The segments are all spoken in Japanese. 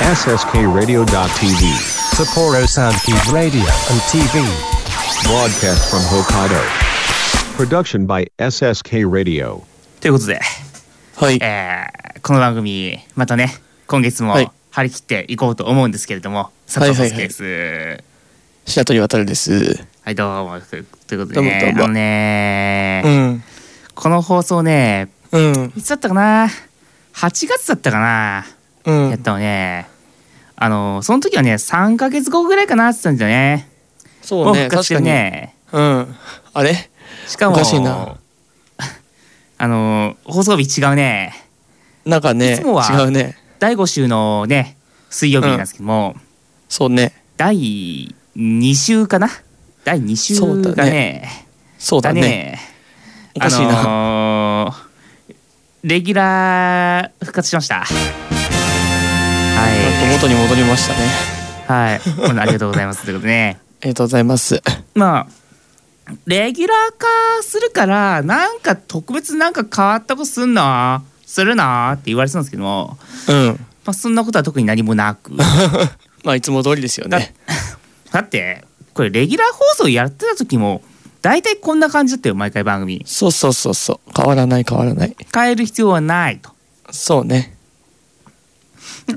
SSKRadio.tv. Sapporo Soundkeep Radio and TV. Broadcast from Hokkaido. Production by SSK Radio. ということで、はい。えーこの番組またね今月もはい張り切っていこうと思うんですけれども、佐藤はいはいはい。白鳥渡です。はい、どうもということでねどうもどうもあのね、うん。この放送ねうん。いつだったかな？8月だったかな、うん。やったのねあのその時はね3か月後ぐらいかなって言ってたんだよねそうね。確かに。ねうん。あれ？しかもおかしいな あの放送日違うねなんかね、いつもは違うね。第5週のね水曜日なんですけども、そうね。第2週かな？第2週そうだねがねだそうだね。ねおかしいな。あのーレギュラー復活しましたは元に戻りましたね。いはいありがとうございますということでねありがとうございます。まあレギュラー化するからなんか特別なんか変わったことすんのするのって言われてたんですけども、うん。まあ、そんなことは特に何もなく まあ、いつも通りですよだね。だ ってこれレギュラー放送やってた時も大体こんな感じだったよ毎回番組そうそうそうそう。変わらない変わらない。変える必要はないとそうね。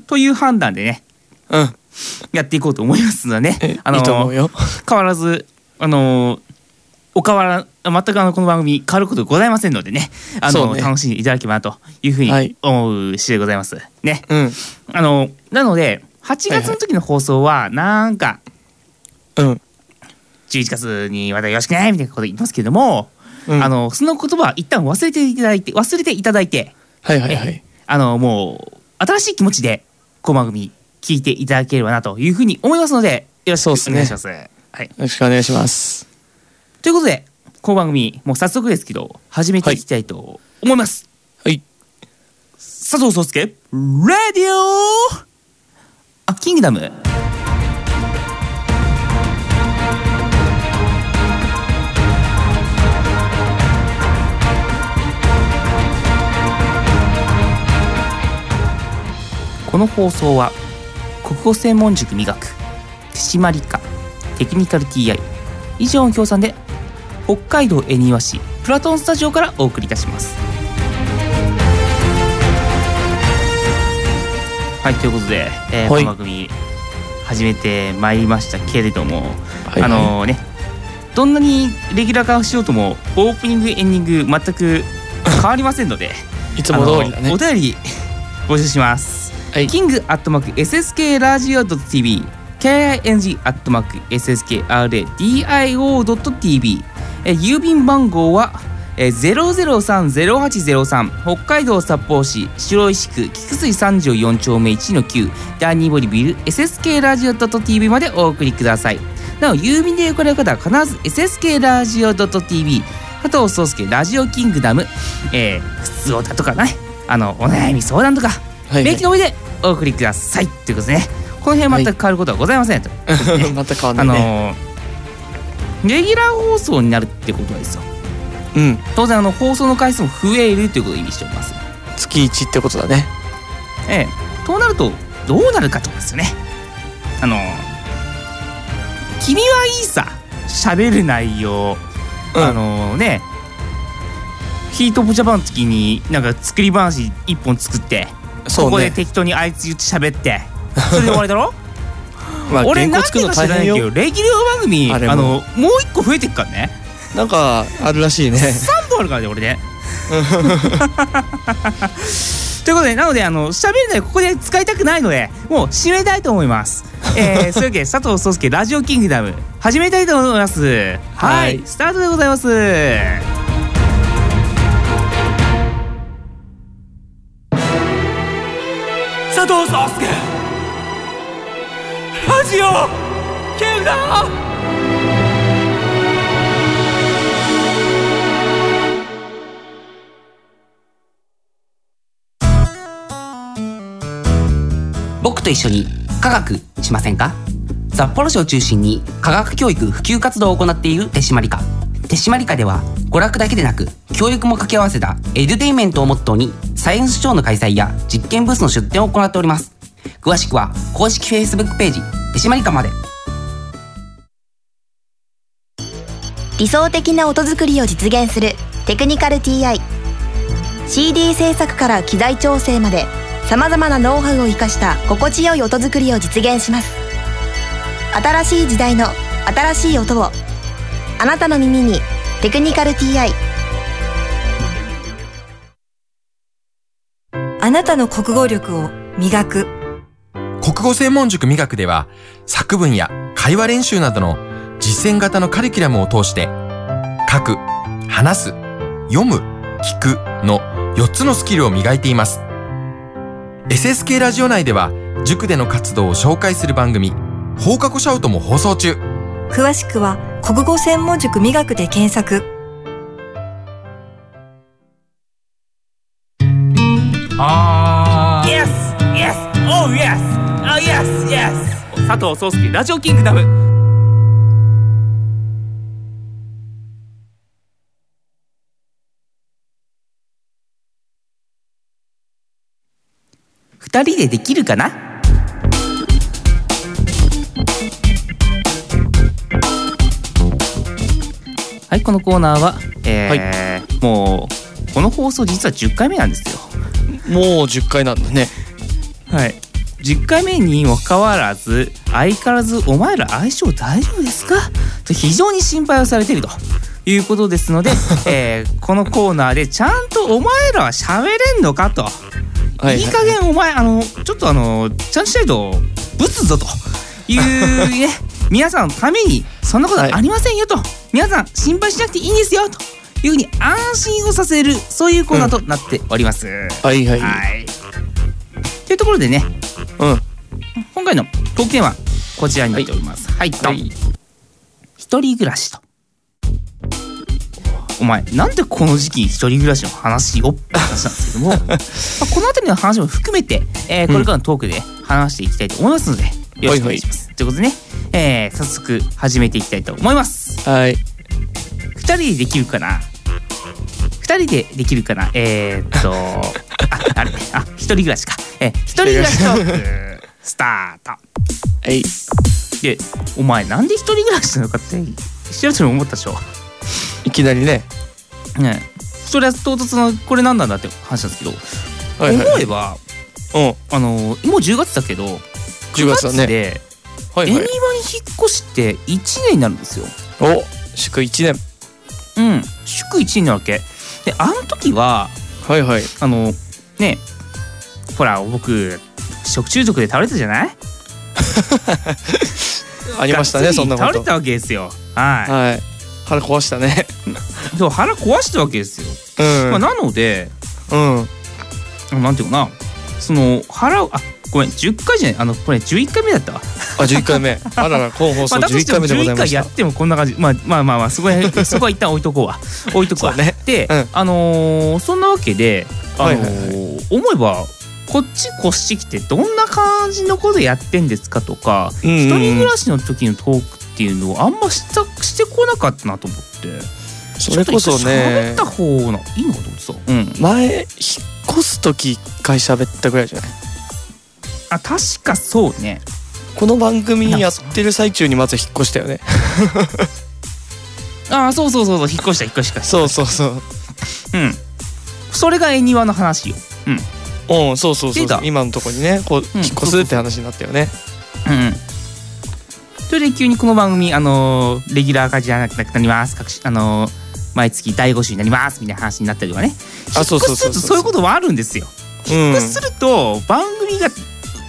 という判断でねうん。やっていこうと思いますのでねえ、あの。変わらずあのお変わら全くあのこの番組変わることございませんのでねあのね楽しんでいただければなというふうはいに思う次第でございます。ねうん。あのなので8月の時の放送はなんかうん。11月にまたよろしくねみたいなこと言いますけれども、うんあのその言葉は一旦忘れていただいて忘れていただいてはいはいはい。あのもう新しい気持ちでこの番組聞いていただければなというふうに思いますのでよろしくお願いします。はい、よろしくお願いします。ということでこの番組もう早速ですけど始めていきたいと思います。はい。佐藤壮介ラディオあキングダムこの放送は国語専門塾磨く手締理科テクニカル TI 以上の協賛で北海道恵庭市プラトンスタジオからお送りいたしますはいということで、えーはいこの番組始めてまいりましたけれども、はいはいあのねどんなにレギュラー化しようともオープニングエンディング全く変わりませんので いつも通りだねお。便り募集しますはい。キングアットマーク SSK ラジオ .tv KING アットマーク SSKRADIO.tv えー郵便番号はえー003-0803北海道札幌市白石区菊水三条4丁目1の9第2森ビル SSK ラジオ .tv までお送りください。なお郵便で送られる方は必ず SSK ラジオ .tv 加藤壮介ラジオキングダム、えー、普通歌とかねあのお悩み相談とかはい名機の上でお送りください。ということでね。この辺全く変わることはございませんと、また変わんあないね。のーレギュラー放送になるってことはですよ。うん。当然あの放送の回数も増えるということを意味しております。月一ってことだね。ええ。となるとどうなるかとですよね。あの君はいいさ喋る内容、うん。あのねヒートオブジャパンの時になんか作り話一本作って、そうね。ここで適当にあいつ言って喋って。それで終わりだろ？まあ、俺原稿作るのなんでか知らな。いけどレギュラー番組あのもう一個増えてくからね。なんか、あるらしいね。3本あるからね俺ね。ということでなのであの喋るのはここで使いたくないのでもう締めたいと思います。えー、そういうわけで佐藤壮介ラジオキングダム始めたいと思います。はい、はい。スタートでございますラジオキングダム僕と一緒に科学しませんか？札幌市を中心に科学教育普及活動を行っている手締まり課手締まり課では娯楽だけでなく教育も掛け合わせたエデュテインメントをモットーにサイエンスショーの開催や実験ブースの出展を行っております。詳しくは公式 Facebook ページ手締まりかまで。理想的な音作りを実現するテクニカル TI CD 制作から機材調整までさまざまなノウハウを生かした心地よい音作りを実現します。新しい時代の新しい音をあなたの耳に「テクニカル TI」あなたの国語力を磨く国語専門塾磨くでは作文や会話練習などの実践型のカリキュラムを通して書く、話す、読む、聞くの4つのスキルを磨いています。SSK ラジオ内では塾での活動を紹介する番組放課後シャウトも放送中。詳しくは国語専門塾磨くで検索佐藤壮介ラジオキングダム。二人でできるかな？はいこのコーナーは、えーもうこの放送実は10回目なんですよ。もう10回なんだね。はい。10回目にもかかわらず相変わらず「お前ら相性大丈夫ですか?」と非常に心配をされているということですので、えーこのコーナーでちゃんと「お前らは喋れんのか?」と「はいいい加減お前あのちょっとあのちゃんとしないとぶつぞ」というね 皆さんのためにそんなことありませんよと、皆さん心配しなくていいんですよというふうに安心をさせるそういうコーナーとなっております。はいはいはい。というところでね、うん今回のトークテーマこちらになっております。はい、はい。一人暮らしと。お前なんでこの時期に一人暮らしの話をって話なんですけども、まあ、この辺りの話も含めて、えーこれからのトークで話していきたいと思いますので、よろしくお願いします。ということでね、えー早速始めていきたいと思います。はい。二人でできるかな？二人でできるかな？えー、っと あ あれあ一人暮らしか。えー一人暮らしトークスタート。はい。でお前なんで一人暮らしなのかって知らずに思ったでしょ。いきなりね。ね。それは唐突のこれ何なんだって話なんですけど、はいはい。思えばうん。あのもう10月だけど10月だね。ではいはい。に引っ越して1年になるんですよ。お祝1年。うん。祝1年なわけ。であの時ははいはい。あのねほら僕食中毒で倒れたじゃない？ありましたねそんなこと。倒れたわけですよ。はい、はい。腹壊したね。そう腹壊したわけですよ、うん。まあ、なのでうん。なんていうかな。その腹をあごめん10回じゃない？あのこれ11回目だったわ。あ11回目。あらら本放送まあ、だとし11回11目でございました。回やってもこんな感じ。まあまあまあまあそこへそこは一旦置いとこうわ。置いとくわ、そうね。で、うん。あのーそんなわけで、あのーはいはい思えばこっち越してきてどんな感じのことやってんですかとか、うんうん。一人暮らしの時のトークっていうのをあんましたしてこなかったなと思って。それこそね喋った方がいいのかと思ってさ、うん、前引っ越す時一回喋ったぐらいじゃない？あ確かそうね。この番組やってる最中にまず引っ越したよね。あそうそうそうそう。引っ越した引っ越した。そうそうそう。うん。それが絵庭の話ようん。うんそうそうそう。出た。今のとこにねこううん引っ越すって話になったよね。うんそれで急にこの番組あのーレギュラー化じゃなくなります。各種あのー毎月第5週になりますみたいな話になったりとかね。あそうそう引っそう。そう越しするとそういうこともあるんですよ。うん。引っ越しすると番組が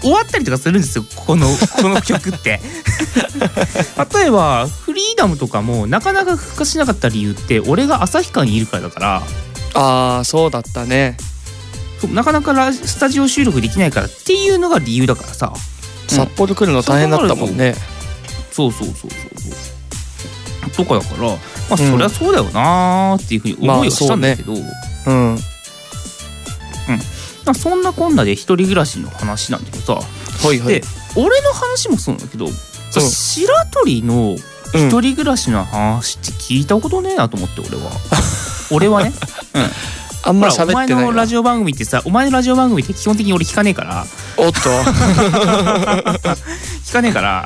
終わったりとかするんですよ。この この曲って。例えばフリーダムとかもなかなか復活しなかった理由って俺が旭川にいるからだから。ああそうだったね。そうなかなかラジスタジオ収録できないからっていうのが理由だからさ。札幌来るの大変だったもんね。そうそうそうそうそう。とかだからまあそりゃそうだよなーっていうふうに思いはしたんだけど、うん。まあそんなこんなで一人暮らしの話なんだけどさ。はいはい。で俺の話もそうなんだけど、さ白鳥の一人暮らしの話って聞いたことねえなと思って俺は。俺はねあんま喋ってないな。のラジオ番組ってさお前のラジオ番組って基本的に俺聞かねえから。おっと。聞かねえから。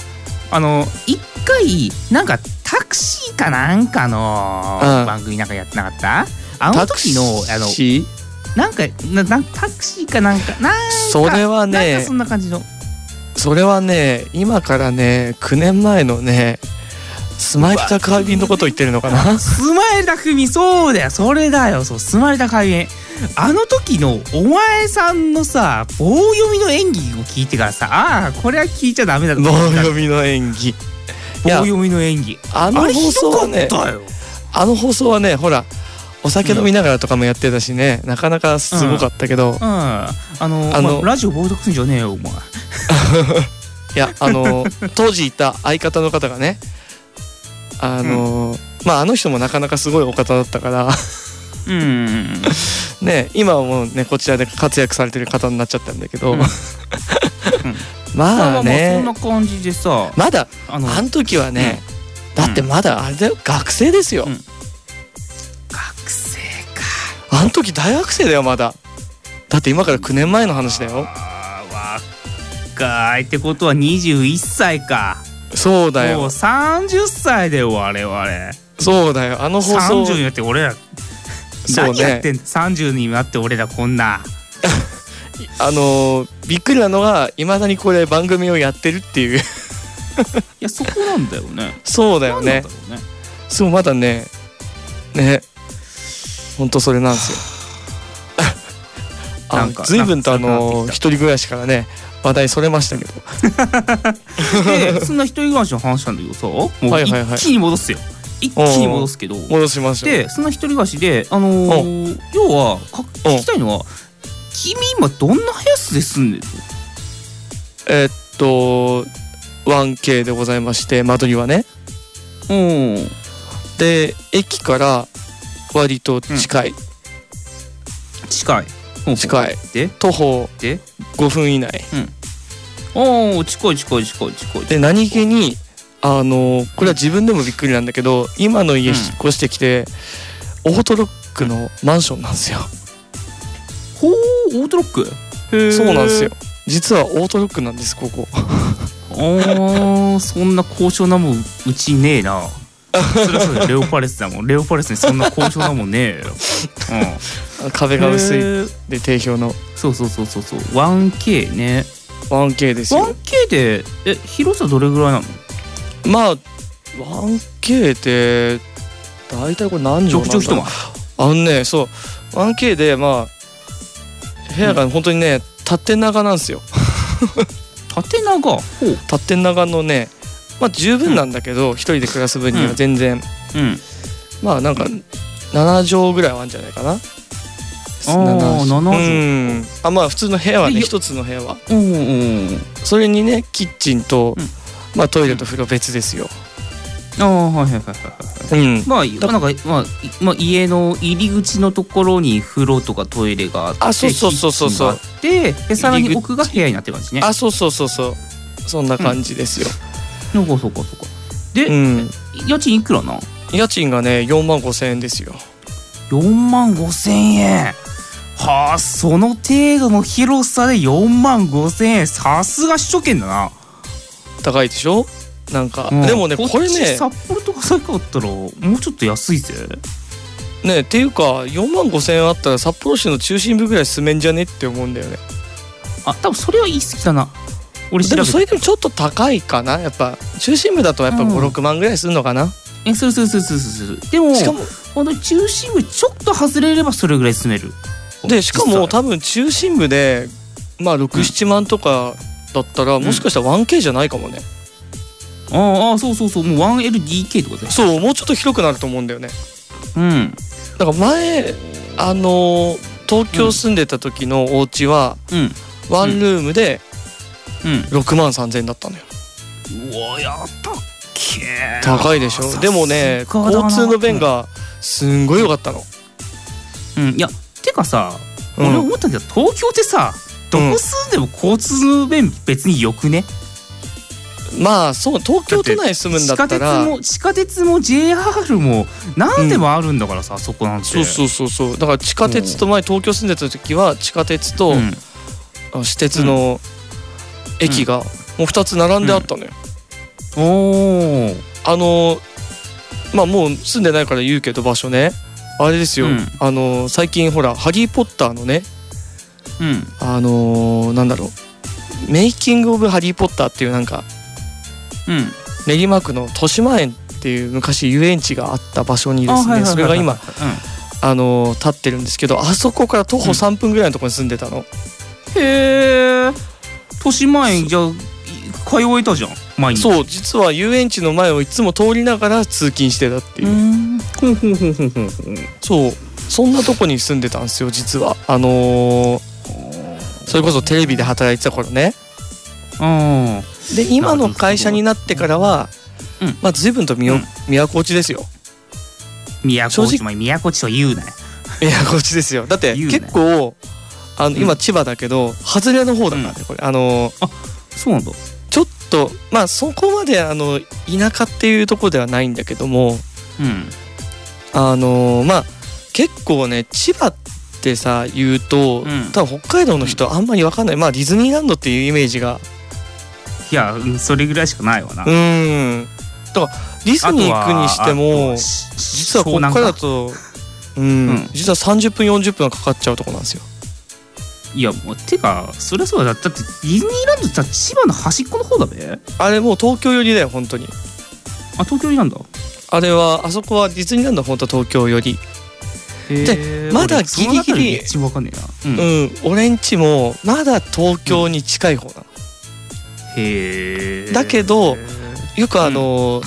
あの一回なんかタクシーかなんかのうん。番組なんかやってなかった？あの時のあのシなんかななんタクシーかなんかなんかそれはなんねかそんな感じの。それはね今からね9年前のねスマイル宅配便のこと言ってるのかな？スマイル匠そうだよそれだよそう。スマイル宅配便。あの時のお前さんのさ棒読みの演技を聞いてからさああこれは聞いちゃダメだと棒読みの演技。棒読みの演技。あの放送はねあの放送はねほらお酒飲みながらとかもやってたしね、なかなかすごかったけど、うん。あのあのお前ラジオ冒涜すんじゃねえよお前。いやあの当時いた相方の方がねあの、まああの人もなかなかすごいお方だったから。うん。ね今はもうねこちらで活躍されてる方になっちゃったんだけど、うん。まあね。そんな感じでさ。まだあのあの時はね、だってまだあれだよ学生ですよ、うん。学生か。あの時大学生だよまだ。だって今から9年前の話だよ。若い。ってことは21歳かそうだよ。30歳だよ我々そうだよ。あの放送。30になって俺らそうね。何やってんの30になって俺らこんな。あのーびっくりなのがいまだにこれ番組をやってるっていう。いやそこなんだよね。そうだよね。ね。そうまだね。ね。ほんとそれなんですよ。あなんか随分とあの一人暮らしからね話題それましたけど。でそんな一人暮らしの話なんだけどさもうはいはい。はい一気に戻すよ。一気に戻すけど。戻しましでそんな一人暮らしであのー要はか聞きたいのは君今どんな部屋数で住んでる？えーっと 1K でございまして間取りはね。のうん。で駅から割と近い、近い。ほうほう近い。で？徒歩で？5分以内。おお近い近い近い近い。で何気にあのこれは自分でもびっくりなんだけど今の家引っ越してきて、オートロックのマンションなんですよ。ほうオートロック？そうなんですよ。実はオートロックなんですここ。あーそんな高尚なもんうちねえなそれはそうだよ。レオパレスだもん。レオパレスにそんな高尚なもんねえよ、うん、壁が薄い。で定評の。そうそうそうそうそう。1K ね。1K ですよ。1K でえ広さどれぐらいなの？まあ 1K って大体これ何畳なんだろう。あのねそう。1K でまあ部屋が本当にね縦長なんですよ。縦長？縦長のねまあ十分なんだけど一人で暮らす分には全然。うん。まあなんか7畳ぐらいはあるんじゃないかな。あー7畳。うん。あまあ普通の部屋はね一つの部屋は。おーおーそれにねキッチンと、うん。まあトイレと風呂別ですよ。ああはいはいはいはいはい。うん。まあなんかまあ、いまあ、家の入り口のところに風呂とかトイレがあってあそうそうそうそう。そうでさらに奥が部屋になってる感じね。あそうそうそうそう。そんな感じですよ、そうかそうかそうか。で、うん。家賃いくらなん？家賃がね4万5千円ですよ。4万5千円。はあその程度の広さで4万5千円。さすが首都圏だな。高いでしょ？なんか、うん。でもねこれね札幌とか最高だったらもうちょっと安いぜ。ねっていうか4万5千円あったら札幌市の中心部ぐらい住めんじゃね？って思うんだよね。あ多分それは言い過ぎだな俺でもそれでもちょっと高いかな？やっぱ中心部だとやっぱうん。56万ぐらいするのかな、えするするするするするでもしかも本当に中心部ちょっと外れればそれぐらい住める。でしかも多分中心部でまあ67万とかだったら、もしかしたら 1K じゃないかもね、あーあーそうそうそう。もう 1LDK とかでそうもうちょっと広くなると思うんだよね。うん。だから前あのー東京住んでた時のお家はうん。ワンルームでうん6万3千円だったのよ。うわやったっけ高いでしょ？でもね交通の便がすんごい良かったの、うん。いやてかさうん。俺思ったけど東京ってさどこ住んでも交通の便別によくね？まあそう東京都内住むんだった地下ら鉄も地下鉄も JR も何でもあるんだからさ、そこなんて。そうそうそうそう。だから地下鉄と前東京住んでた時は地下鉄と、私鉄の駅が。もう2つ並んであったのよ、おおあのまあもう住んでないから言うけど場所ね。あれですよ、うん。あの最近ほら「ハリー・ポッター」のねうん。あのーなんだろう。メイキング・オブ・ハリー・ポッターっていうなんかうん。練馬区の豊島園っていう昔遊園地があった場所にですねそれが今あのー立ってるんですけどあそこから徒歩3分ぐらいのところに住んでたの、へえ豊島園じゃ通えたじゃん毎日。そう実は遊園地の前をいつも通りながら通勤してたっていう。う、んほんほんほんほんそう。そんなとこに住んでたんですよ実は。あのーそれこそテレビで働いてた頃ね。うん。で今の会社になってからは、うん。まあ随分とみよ、うん。都落ちですよ。宮古島宮古地と言うなよ。都落ちですよ。だって結構あのうん。今千葉だけど、外れの方だからねこれ。あのーそうなんだ。ちょっとまあそこまであの田舎っていうところではないんだけどもうん。あのーまあ結構ね千葉ってさ言うと、うん。多分北海道の人あんまり分かんない。まあディズニーランドっていうイメージが。いやうんそれぐらいしかないわな。うーん。だからディズニー行くにしても実はここからだとうん、うん。実は30分40分はかかっちゃうとこなんですよいやもうてかそりゃそうだ。だってディズニーランドってさ千葉の端っこの方だべ。あれもう東京寄りだよ本当に。あ東京になんだ？あれはあそこはディズニーランドは本当東京寄り。でまだギリギリ一番わかんねえな、うん。うん、俺んちもまだ東京に近い方なの、へえだけどよくあの、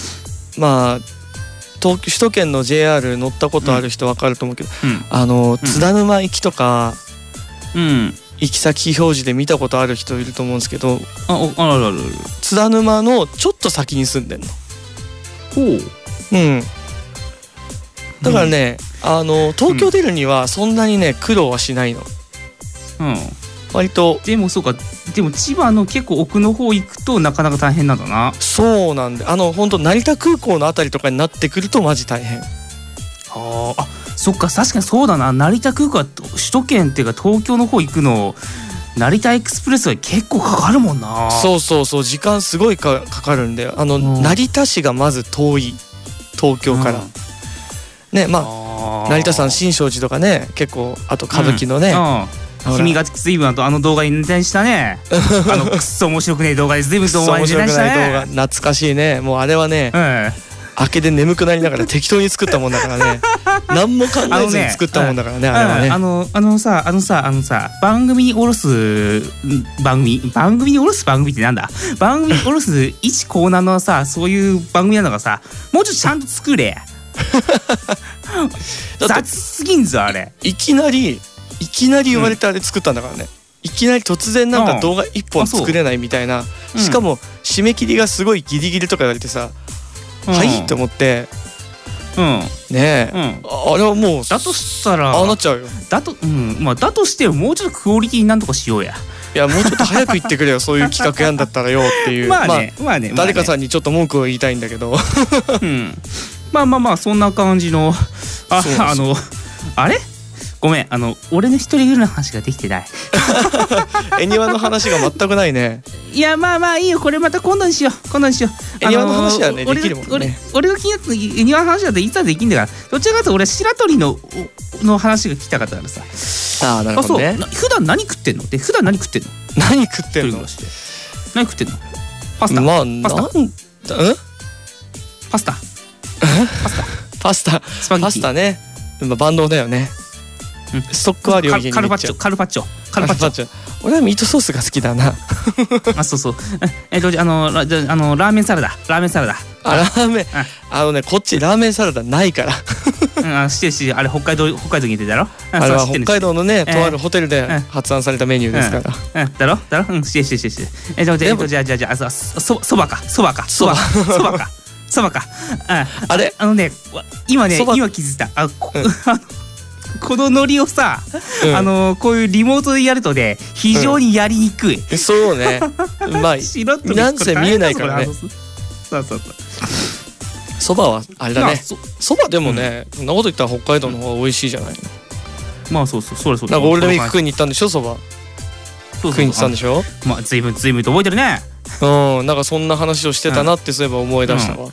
まあ東首都圏の JR 乗ったことある人わかると思うけど、うん。あの津田沼行きとかうん。行き先表示で見たことある人いると思うんですけどあおあらららら津田沼のちょっと先に住んでんの。ほう。うん。だからね、あの東京出るにはそんなにね苦労はしないの。うん。割と。でもそうか。でも千葉の結構奥の方行くとなかなか大変なんだな。そうなんであの本当成田空港のあたりとかになってくるとマジ大変。あ。ーあそっか確かにそうだな。成田空港は首都圏っていうか東京の方行くの成田エクスプレスは結構かかるもんな。そうそうそう時間すごいかかかるんだよあの、うん。成田市がまず遠い東京から、うん。ねまあ成田山新勝寺とかね結構あと歌舞伎のね、うん。君が随分あとあの動画にネタにしたね。あのくっそ面白くねえ動画で随分とお前にネタ白くない動にしたね画。懐かしいね。もうあれはねうん明けで眠くなりながら適当に作ったもんだからね。何も考えずに作ったもんだからねあれはね。うんあのあのさあのさあのさ番組に下ろすん番組番組に下ろす番組ってなんだ？番組に下ろす一コーナーのさそういう番組なのがさもうちょっとちゃんと作れ。雑すぎんぞあれ。いきなりいきなり言われてあれ作ったんだからね、いきなり突然なんか動画一本作れないみたいな、うん。しかも締め切りがすごいギリギリとか言われてさ、はい？と思って。うん。ねえ、うん。ああれはもうだとしたら。ああなっちゃうよ。だとうん。まあだとしてももうちょっとクオリティなんとかしようや。いやもうちょっと早く言ってくれよ。そういう企画やんだったらよっていう。まあねまあね誰かさん、んにちょっと文句を言いたいんだけど。うん、まあまあまあそんな感じの。ああのあれ？ごめんあの俺の一人暮らしの話ができてない。恵庭の話が全くないね。いやまあまあいいよ。これまた今度にしよう。今度にしよう。恵庭の話はね俺できるもんね。俺俺が気になった恵庭の話だっていつはできんだからどちらかというと俺は白鳥のおの話が聞きたかったからさ。ああなるほどね。な普段何食ってんの？で普段何食ってんの？何食ってんの？何食ってんの？パスタ、まあパスタ。なんうん？パスタ。パスタ。スパゲッティ。パスタね。まあ万能だよね。うんストックあるよカカルパッチョカルパッチョ。カルパッチョ。俺はミートソースが好きだな。あそうそう。えっとじゃああのラじゃああのラーメンサラダ。ラーメンサラダ。あラーメン。ああのねこっちラーメンサラダないから。うんあ知ってる知ってる。あれ北海道北海道に出てたろ？あれは北海道道のねええとあるホテルでえ発案されたメニューですから。うん。だろ？だろ？うん知ってる知ってる知ってる。えじゃじゃあじゃあじゃああそそそばか。そばか。そば。そばか。そばか。うん。あれ？あのねわ今ね今気づいた。あこうん このノリをさ、うん。あのこういうリモートでやるとね非常にやりにくい、そうね。まあなんせ見えないからね。そうそうそう。そばはあれだね。そそばでもねそんなこと言ったら北海道の方が美味しいじゃない。のまあそうそうそれそれなんかゴールデンウィーク食いに行ったんでしょそば。食いに行ってたんでしょ？まあ随分随分と覚えてるね。うん。なんかそんな話をしてたなってそういえば思い出したわ。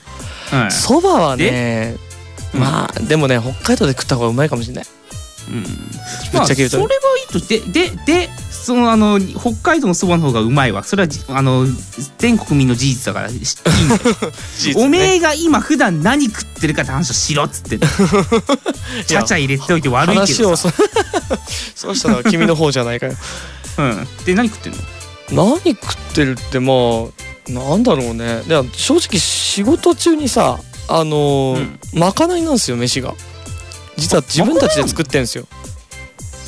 うん。そばはねうんまあでもね北海道で食った方がうまいかもしれないうんぶっちゃけ言うと。まあ、それはいいと。してででそのあの北海道のそばの方がうまいわ。それはじあの全国民の事実だからしいいんだよ。おめえが今普段何食ってるかって話をしろっつって ちゃちゃ入れておいて悪いけどさ、そ そうしたのは君の方じゃないかよ。うん、で何食ってんの？何食ってるってまあなんだろうね。でも正直仕事中にさあのーまかないなんですよ飯が実は自分たちで作ってんですよ。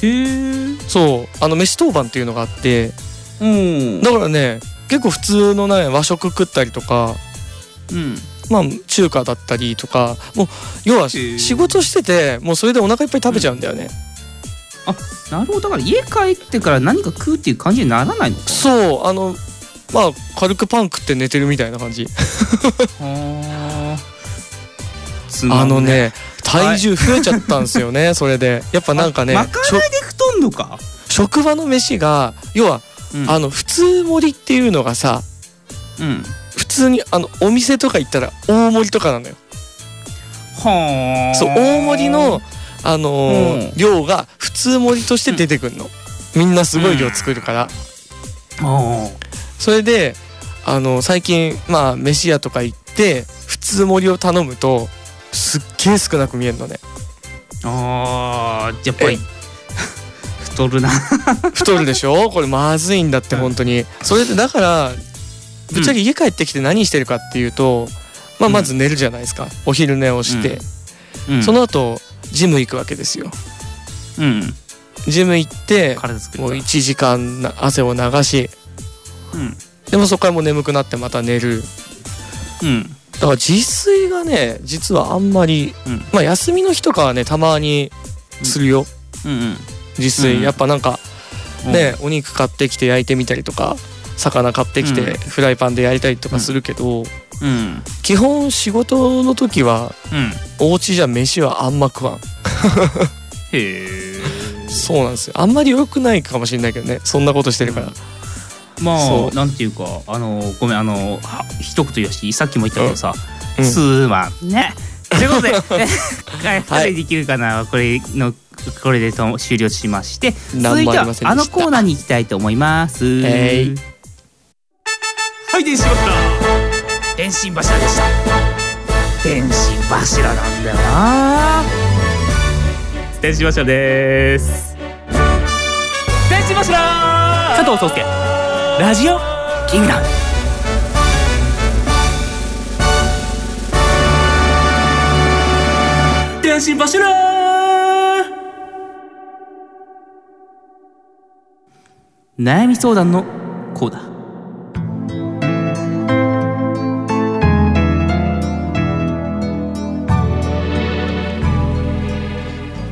へえそう。あの飯当番っていうのがあって。うん。だからね結構普通のね和食食ったりとかうん。まあ中華だったりとかもう要はー。仕事しててもうそれでお腹いっぱい食べちゃうんだよね、なるほど。だから家帰ってから何か食うっていう感じにならないのかそう。あのまあ軽くパン食って寝てるみたいな感じ。はあのね体重増えちゃったんですよねそれで。やっぱなんかねまかないで太んのか、職場の飯が要は、うん。あの普通盛りっていうのがさうん。普通にあのお店とか行ったら大盛りとかなのよ。はあそう大盛りのあのーうん。量が普通盛りとして出てくるの、みんなすごい量作るから、あそれであの最近まあ飯屋とか行って普通盛りを頼むとすっげえ少なく見えるのね。あーやっぱりえ。太るな。太るでしょ？これまずいんだって本当に。それでだからぶっちゃけ家帰ってきて何してるかっていうと、まあ、まず寝るじゃないですか。お昼寝をして、うん。その後ジム行くわけですよ。うん。ジム行ってもう1時間な汗を流し。うん。でもそこからもう眠くなってまた寝る。うんだから自炊がね実はあんまり、うん。まあ休みの日とかはねたまにするよ、うん。自炊、うん。やっぱなんかうん。ね、お肉買ってきて焼いてみたりとか魚買ってきてうん。フライパンで焼いたりとかするけど、うん。基本仕事の時はうん。お家じゃ飯はあんま食わん。へえ。そうなんですよ。あんまり良くないかもしれないけどね。そんなことしてるから、まあなんていうかあのごめんあのは一言言わしさっきも言ったけどさうん。すまんねということでえ二人できるかなこれのこれでと終了しまして続いてはあのコーナーに行きたいと思います。はい電信柱。電信柱でした。電信柱なんだよな。電信柱です。電信柱。加藤壮介ラジオ？キングダム。電信柱悩み相談のコーナー。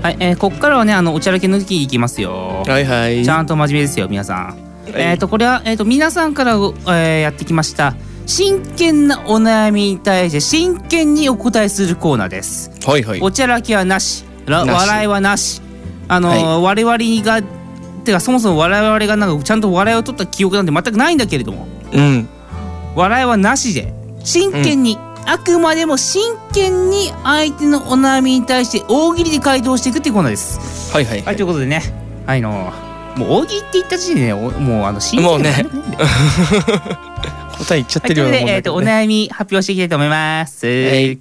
はい、えー、ここからはね、あのおちゃらけ抜きいきますよ。はいはい。ちゃんと真面目ですよ、皆さん。えっ、と、これは、えっ、と、皆さんから、えーやってきました。真剣なお悩みに対して真剣にお答えするコーナーです。はいはい。おちゃらけはなし、笑いはなし。あのー我々が、てかそもそも我々がなんかちゃんと笑いを取った記憶なんて全くないんだけれども、うん。笑いはなしで真剣に、あくまでも真剣に相手のお悩みに対して大喜利で回答していくっていうコーナーです。はいはいはい、ということでね、はいのもう大喜利って言った時点でもうあの真剣も 答え言っちゃっはい、てるようなということで、えっ、と、おもんだけどね悩み発表していきたいと思います。い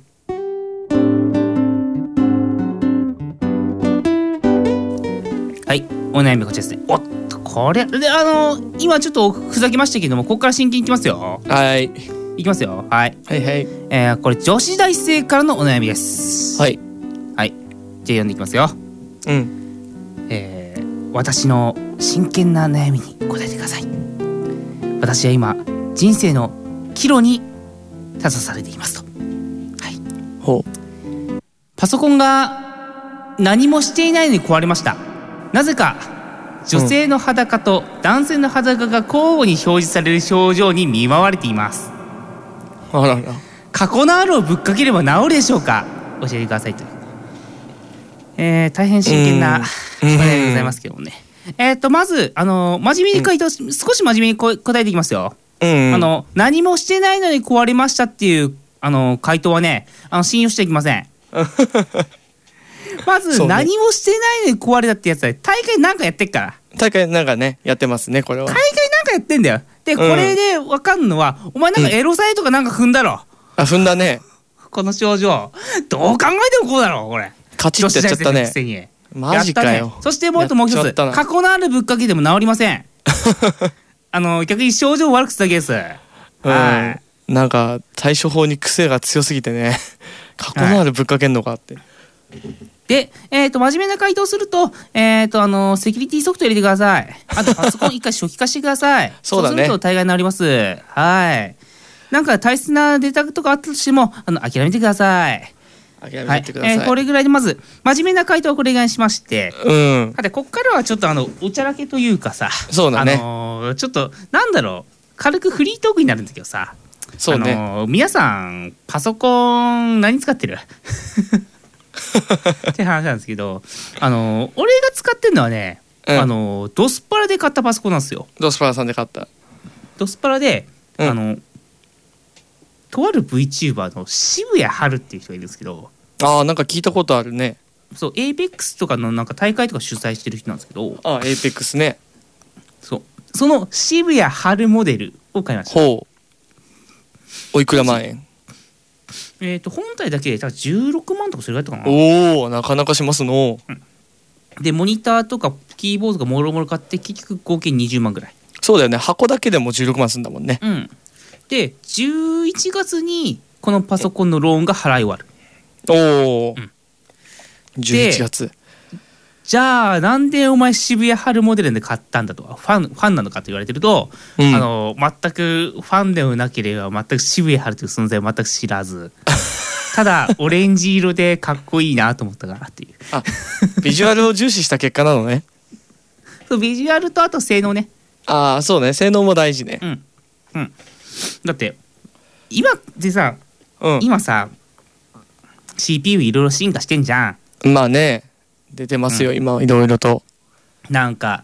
はい、お悩みこちらですね。おっと、これ、で、あの今ちょっとふざけましたけども、ここから真剣にいきますよ。はいいきますよ。はい。はいはいえー、これ女子大生からのお悩みです。はいはい。じゃあ読んでいきますよ。うんえー、私の真剣な悩みに答えてください。私は今、人生の岐路に立たされていますと。はい。ほパソコンが何もしていないのに壊れました。なぜか女性の裸と男性の裸が交互に表示される症状に見舞われています。うあらら過去のあるをぶっかければ治るでしょうか教えてくださいという。えー、大変真剣なうん。お悩みでございますけどもね。えっ、とまずあの真面目に回答し、少し真面目にこ答えていきますよ。うん。あの何もしてないのに壊れましたっていうあの回答はねあの信用していきません。まず、ね。何もしてないのに壊れたってやつは大会なんかやってっから。大会なんかねやってますねこれは。大会なんかやってんだよ。でん。これで分かんのは、お前なんかエロサイトかなんか踏んだろ、あ踏んだね。この症状。どう考えてもこうだろこれカチッとやっちゃったね。マジかよ。そしてもうあともう一つ。過去のあるぶっかけでも治りません。あの逆に症状を悪くするだけです、はい。うん、なんか対処法に癖が強すぎてね。過去のあるぶっかけんのかって、で、えっ、と、真面目な回答すると、えっ、と、あの、セキュリティソフト入れてください。あと、パソコン一回初期化してください。そうだね。すると大概治ります。はい。なんか大切なデータとかあったとしても、あの、諦めてください。てください、えーこれぐらいでまず、真面目な回答はこれぐらいにしまして、うん。さて、こっからはちょっとあの、おちゃらけというかさ、そうだね。あのーちょっと、なんだろう、軽くフリートークになるんだけどさ、そうね、あのー皆さんパソコン何使ってる？って話なんですけどあのー俺が使ってるのはね、うん。あのードスパラで買ったパソコンなんですよ。ドスパラさんで買った。ドスパラで、うん。あのとある VTuber の渋谷春っていう人がいるんですけどあーなんか聞いたことあるね。そう APEX とかのなんか大会とか主催してる人なんですけど。あ APEX ね。そう。その渋谷春モデルを買いました。ほう。おいくら万円？えっ、と本体だけで多分16万とかそれぐらいだったかな。おおなかなかしますの。でモニターとかキーボードとかもろもろ買って結局合計20万ぐらい。そうだよね。箱だけでも16万すんだもんね。うん。で11月にこのパソコンのローンが払い終わるおお、ん。11月。じゃあなんでお前渋谷春モデルで買ったんだと。ファンファンなのかと言われてると、うん。あの全くファンでもなければ全く渋谷春という存在を全く知らず。ただオレンジ色でかっこいいなと思ったからっていう。あビジュアルを重視した結果なのね。そうビジュアルとあと性能ね。ああそうね。性能も大事ね。うん。うん。だって今でさうん。今さ CPU いろいろ進化してんじゃん。まあね出てますよ、今いろいろと。なんか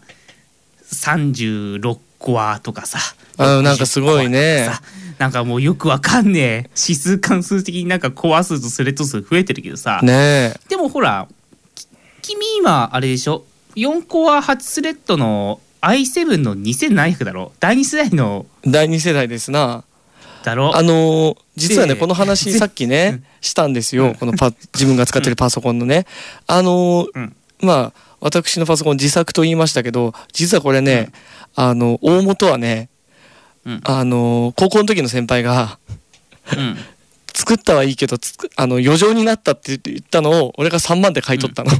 36コアとかさ。あなんかすごいね。60コアとかさなんかもうよくわかんねえ。指数関数的になんかコア数とスレッド数増えてるけどさ、ねえ。でもほらき君今あれでしょ？4コア8スレッドの i7 の2700だろ？第2世代の。第二世代ですなだろ。あのー実はねでこの話 さっきうねん。したんですよ。このパ自分が使ってるパソコンのね。あのまあ私のパソコン自作と言いましたけど実はこれね、あの大元はね、うん。あのー高校の時の先輩がうん。作ったはいいけどつくあの余剰になったって言ったのを俺が3万で買い取ったの、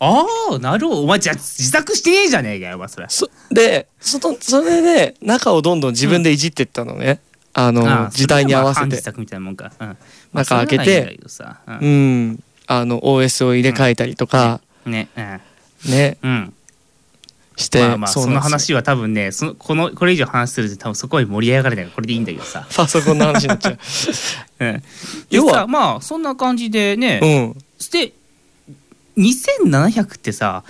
ああなるほど。お前じゃあ自作してねえじゃねえかよお前それ。そでそのそれで中をどんどん自分でいじってったのね、あの時代に合わせて。それはまあ半自作みたいなもんか、うん。まあ中開けてうん。うん。あの OS を入れ替えたりとか、ね。うん。ね。うん。して、まあまあその話は多分ねそのこのこれ以上話すると多分そこに盛り上がれないからこれでいいんだけどさ、パソコンの話になっちゃう。うん、要はまあそんな感じでね、うん。で2700ってさ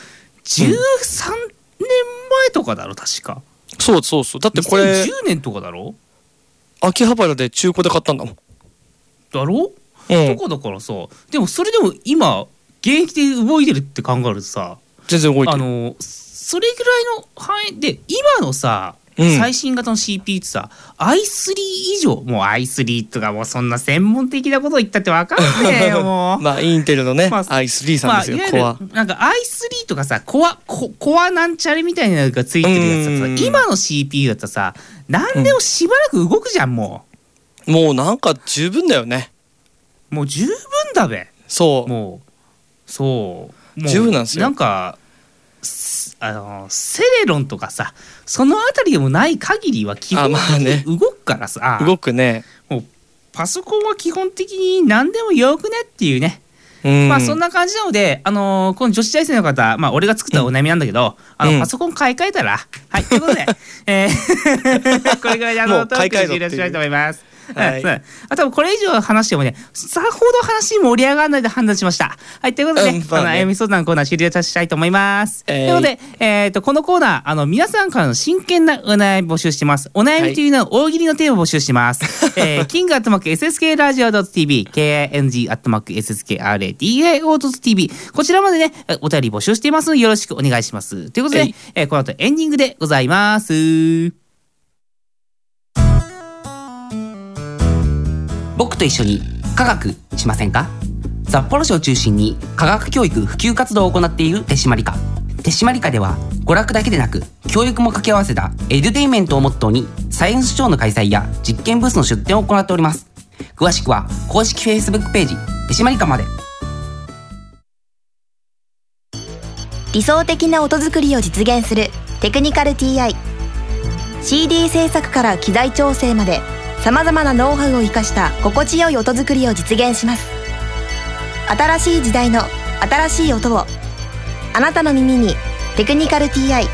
13年前とかだろ確か。そうそうそう。だってこれ2010年とかだろ？秋葉原で中古で買ったんだ。もんだろ、うんとかだからさ。でもそれでも今現役で動いてるって考えるとさ全然動いてる。あのそれぐらいの範囲で今のさ、うん。最新型の CPU ってさ i3 以上もう i3 とかもうそんな専門的なこと言ったって分かんねえよ もう。まあインテルのね、まあ i3 さんですよ、いわコア。ゆるなんか i3 とかさコアココアなんちゃれみたいなのがついてるやつさ今の CPU だとさ何でもしばらく動くじゃんももうなんか十分だよね。うもう十分だべ。そう。もう。そう。もう十分なんですよ。なんかすあのセレロンとかさそのあたりでもない限りは基本的に動くからさ、動くね。パソコンは基本的に何でもよくねっていうね。うんまあそんな感じなので、あのーこの女子大生の方、まあ俺が作ったお悩みなんだけど、あうん。のパソコン買い替えたら、はい、ということで、えー これぐらいであのトークもう買い替えろっていう。終了したいと思います。はい。あとこれ以上話してもねさほど話盛り上がらないで判断しました。はいということで、うんの悩み相談のコーナー終了したいと思います、えー。ということで、えー、とこのコーナーあの皆さんからの真剣なお悩み募集してます。お悩みというのは大喜利のテーマを募集してます、えー、キングアットマーク SSK ラジオ .tv KING アットマーク SSKRADIO.tv こちらまでねえお便り募集していますのでよろしくお願いします。ということで、えい。えーこの後エンディングでございますと一緒に科学しませんか？札幌市を中心に科学教育普及活動を行っている手締まり課。手締まり課では娯楽だけでなく教育も掛け合わせたエデュテイメントをモットーにサイエンスショーの開催や実験ブースの出展を行っております。詳しくは公式 Facebook ページ手締まり課まで。理想的な音作りを実現するテクニカル TI CD 制作から機材調整までさまざまなノウハウを生かした心地よい音作りを実現します。新しい時代の新しい音をあなたの耳に「テクニカル TI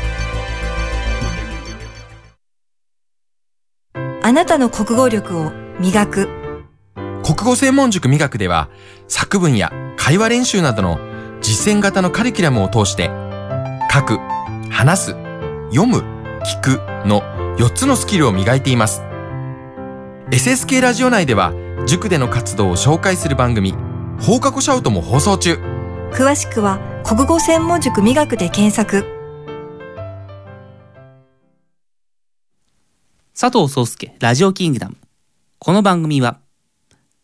あなたの国語力を磨く。国語専門塾美学では作文や会話練習などの実践型のカリキュラムを通して書く、話す、読む、聞くの4つのスキルを磨いています。SSK ラジオ内では塾での活動を紹介する番組放課後シャウトも放送中。詳しくは国語専門塾美学で検索。佐藤壮介ラジオキングダム。この番組は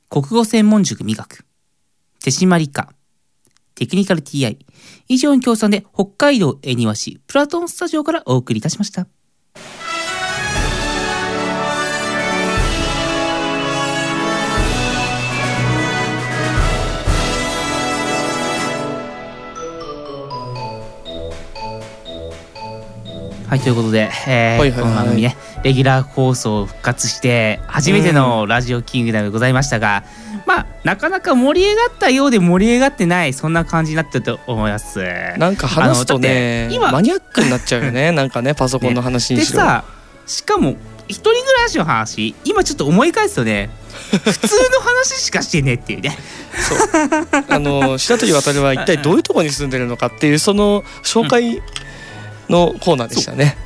国語専門塾美学手締まり課テクニカル TI 以上に協賛で北海道恵庭市プラトンスタジオからお送りいたしましたはいということで、えーはいはいはい。この番組ねレギュラー放送復活して初めてのラジオキングダムでございましたが、まあなかなか盛り上がったようで盛り上がってないそんな感じになってると思います。なんか話すとね今マニアックになっちゃうよね。なんかねパソコンの話にしろ、でさしかも一人暮らしの話今ちょっと思い返すとね普通の話しかしてねっていうね。あの白鳥渉は 一体どういうところに住んでるのかっていうその紹介のコーナーでしたね、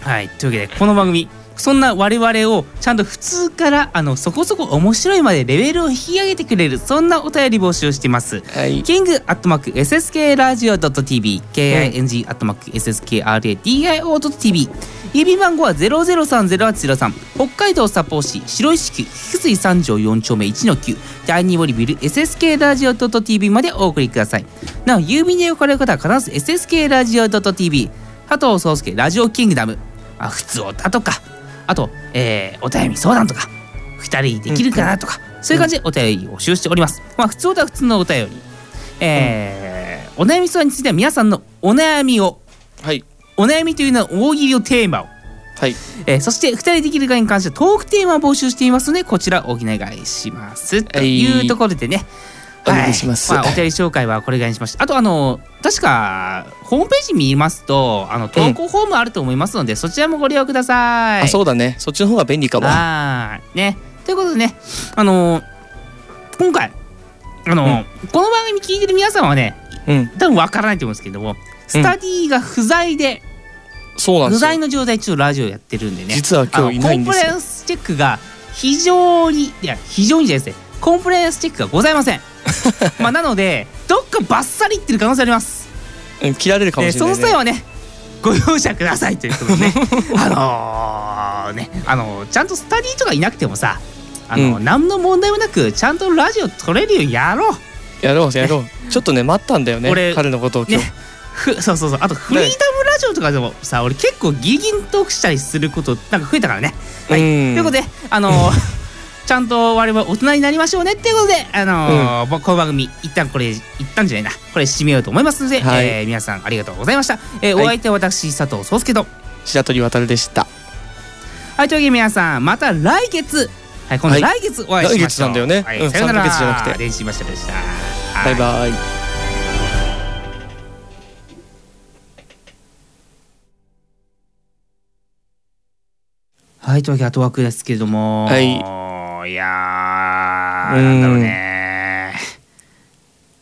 はい。というわけでこの番組そんな我々をちゃんと普通からあのそこそこ面白いまでレベルを引き上げてくれるそんなお便り募集してます。はい。キングアットマーク SSK ラジオ .tv KING アットマーク SSKRADIO.tv 郵便番号は0030803北海道札幌市白石区菊水三条4丁目1の9第2森ビル SSK ラジオ .tv までお送りください。なお郵便でおかれる方は必ず SSK ラジオ .tv 佐藤壮介ラジオキングダム。あ普通歌とかあと、えーお悩み相談とか2人できるかなとか、そういう感じでお便りを募集しております。まあ普通歌は普通のお便り。えーお悩み相談については皆さんのお悩みをはい。お悩みというのは大喜利のテーマを、はい。えーそして2人できるかに関してはトークテーマを募集していますのでこちらお願いします。というところでね、お願いします。はいまあ、お便り紹介はこれぐらいにしました。あとあの確かホームページ見ますとあの投稿フォームあると思いますので、そちらもご利用ください。あそうだね。そっちの方が便利かも。はい。ね。ということでねあのー今回あのーこの番組聞いてる皆さんはねうん。多分わからないと思うんですけどもスタディが不在で、不そうなんですよ。在の状態でちょっとラジオやってるんでね実は今日いないんですよ。コンプライアンスチェックが非常にいや非常にじゃないですね。コンプライアンスチェックがございません まあなのでどっかバッサリいってる可能性あります。うん切られるかもしれない、ね。の際はねご容赦くださいということでね あのーねあのーちゃんとスタディとかいなくてもさあのー、うん。何の問題もなくちゃんとラジオ撮れるようにやろう。やろうやろう。ちょっとね待ったんだよね俺彼のことを今日、ねふそうそうそう。あとフリーダムラジオとかでもさ俺結構ギリギリトークしたりすることなんか増えたからね。はい、とうん。いうことであのー ちゃんと我々大人になりましょうねっていうことであのー僕この番組一旦これ一旦じゃないな。これ締めようと思いますので、はい。えー皆さんありがとうございました、えーはい。お相手は私佐藤壮介と。白鳥渉でした。はい、というわけで皆さん、また来月、はい、今度はい。来月お会いしましょう。来月なんだよね。はい、うんさよなら。3ヶ月じゃなくて。電子マシュでした。バイバイ。ははいというわけで後枠ですけれども。はいいやーうん。なんだろうね。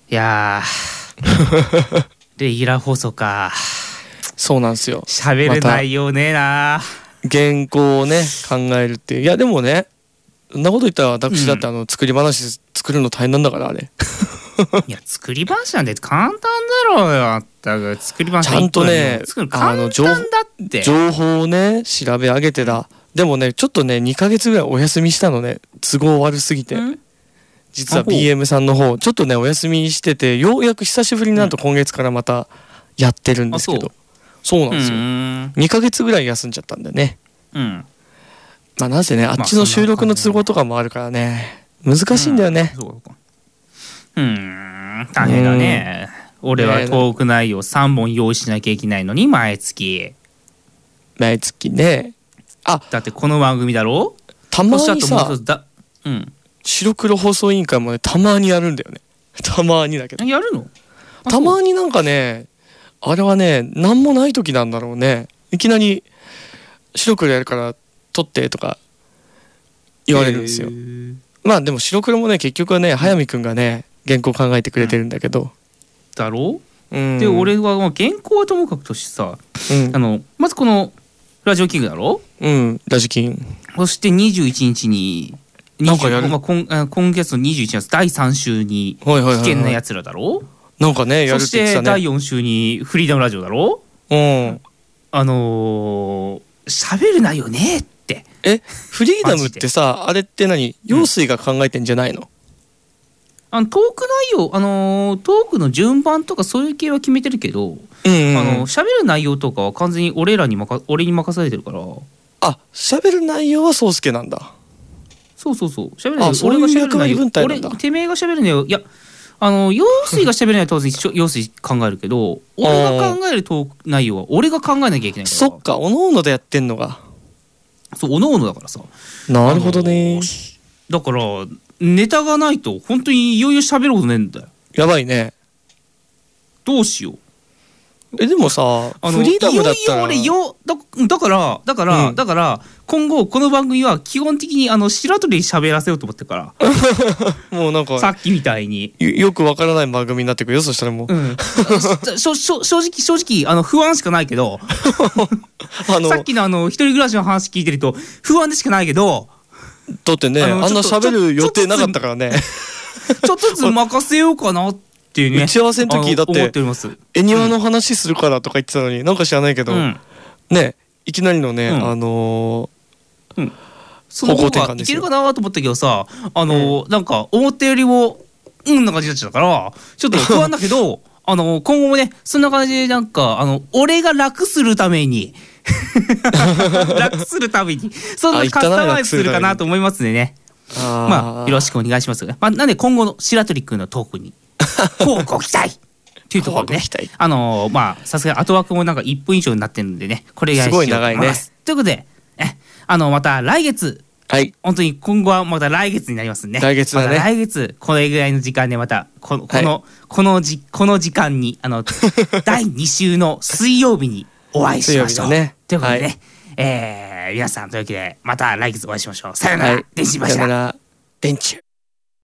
いやー。レギュラー放送か。そうなんですよ。喋れないよねえな原稿をね考えるっていう。いやでもねそんなこと言ったら私だってあの作り話作るの大変なんだからあれ。いや作り話なんて簡単だろうよまったく。作り話ちゃんとねあの情報をね調べ上げてたでもねちょっとね2ヶ月ぐらいお休みしたのね。都合悪すぎて。うん？実は BM さんの方ちょっとねお休みしててようやく久しぶりになると今月からまたやってるんですけど、そう。なんうですよ、ん2ヶ月ぐらい休んじゃったんでね。うん。まあなんせねあっちの収録の都合とかもあるからね。難しいんだよね、うん大変だね。俺はトーク内容3本用意しなきゃいけないのに毎月。毎月ねだってこの番組だろ？たまにさ。うん。白黒放送委員会もねたまにやるんだよね。たまにだけど。やるの？あたまになんかねあれはね何もない時なんだろうね。いきなり白黒やるから撮ってとか言われるんですよ、まあでも白黒もね結局はね早見くんがね原稿考えてくれてるんだけど、だろ？うん、で俺はまあ原稿はともかくとしてさうん。あのまずこのラジオキングだろ？うんラジキン。そして21日になんかやる。20まあ、今あ今月の21月第3週に危険なやつらだろ？なんかねやるそしてって言ってた第ね4週にフリーダムラジオだろ？うん。あのー喋るなよねって。えフリーダムってさあれって何？陽水が考えてんじゃないの、あのトーク内容あのートークの順番とかそういう系は決めてるけど、うんうんあの喋る内容とかは完全に俺らに任俺に任されてるから。あ喋る内容は宗介なんだ。そうそうそう。喋る内容俺が喋る内容俺てめえが喋る内容いやあの陽水が喋る内容は当然一緒 陽水考えるけど俺が考えるトーク内容は俺が考えなきゃいけないから。そっかおのおのでやってんのが。そうおのおのだからさ。なるほどね。だからネタがないと本当にいよいよ喋ることねえんだよ。やばいね。どうしよう。えでもさあのフリーダムだったら。いよいよ俺よだだからだから、うん。だから今後この番組は基本的にあの白鳥に喋らせようと思ってるか もうなんさっきみたいに。よよくわからない番組になってくるよそしたらもう。うん、しょしょ正直正直あの不安しかないけど。あのさっきのあの一人暮らしの話聞いてると不安でしかないけどだってねあんな喋る予定なかったからね。ちょっとずつ 任せようかなっていうね打ち合わせの時だってあの思っております。絵庭の話するからとか言ってたのになんか知らないけど、うん。ねいきなりのね、うん。あのその方方向転換ですよ。がいけるかなと思ったけどさあの、なんか思ったよりもうんな感じになっちゃったからちょっと不安だけど あの今後もねそんな感じでなんかあの俺が楽するために 楽するために。そんなカスタマイズするかなと思いますね。ーあー。まあよろしくお願いします、まあ、なんで今後の白鳥くんのトークに こうご期待！っていうところでね。あのーまあさすがに後枠もなんか1分以上になってるんでね。これがすごい長いね。ということでえあのまた来月。はい。本当に今後はまた来月になりますんで、来月だね。また来月これぐらいの時間でまたこのこの、はこのじこの時間にあの 第2週の水曜日にお会いしましょう。ね。ということでね、はい。えー皆さんというわけでまた来月お会いしましょう。さよなら、はい。電信柱さよなら。電柱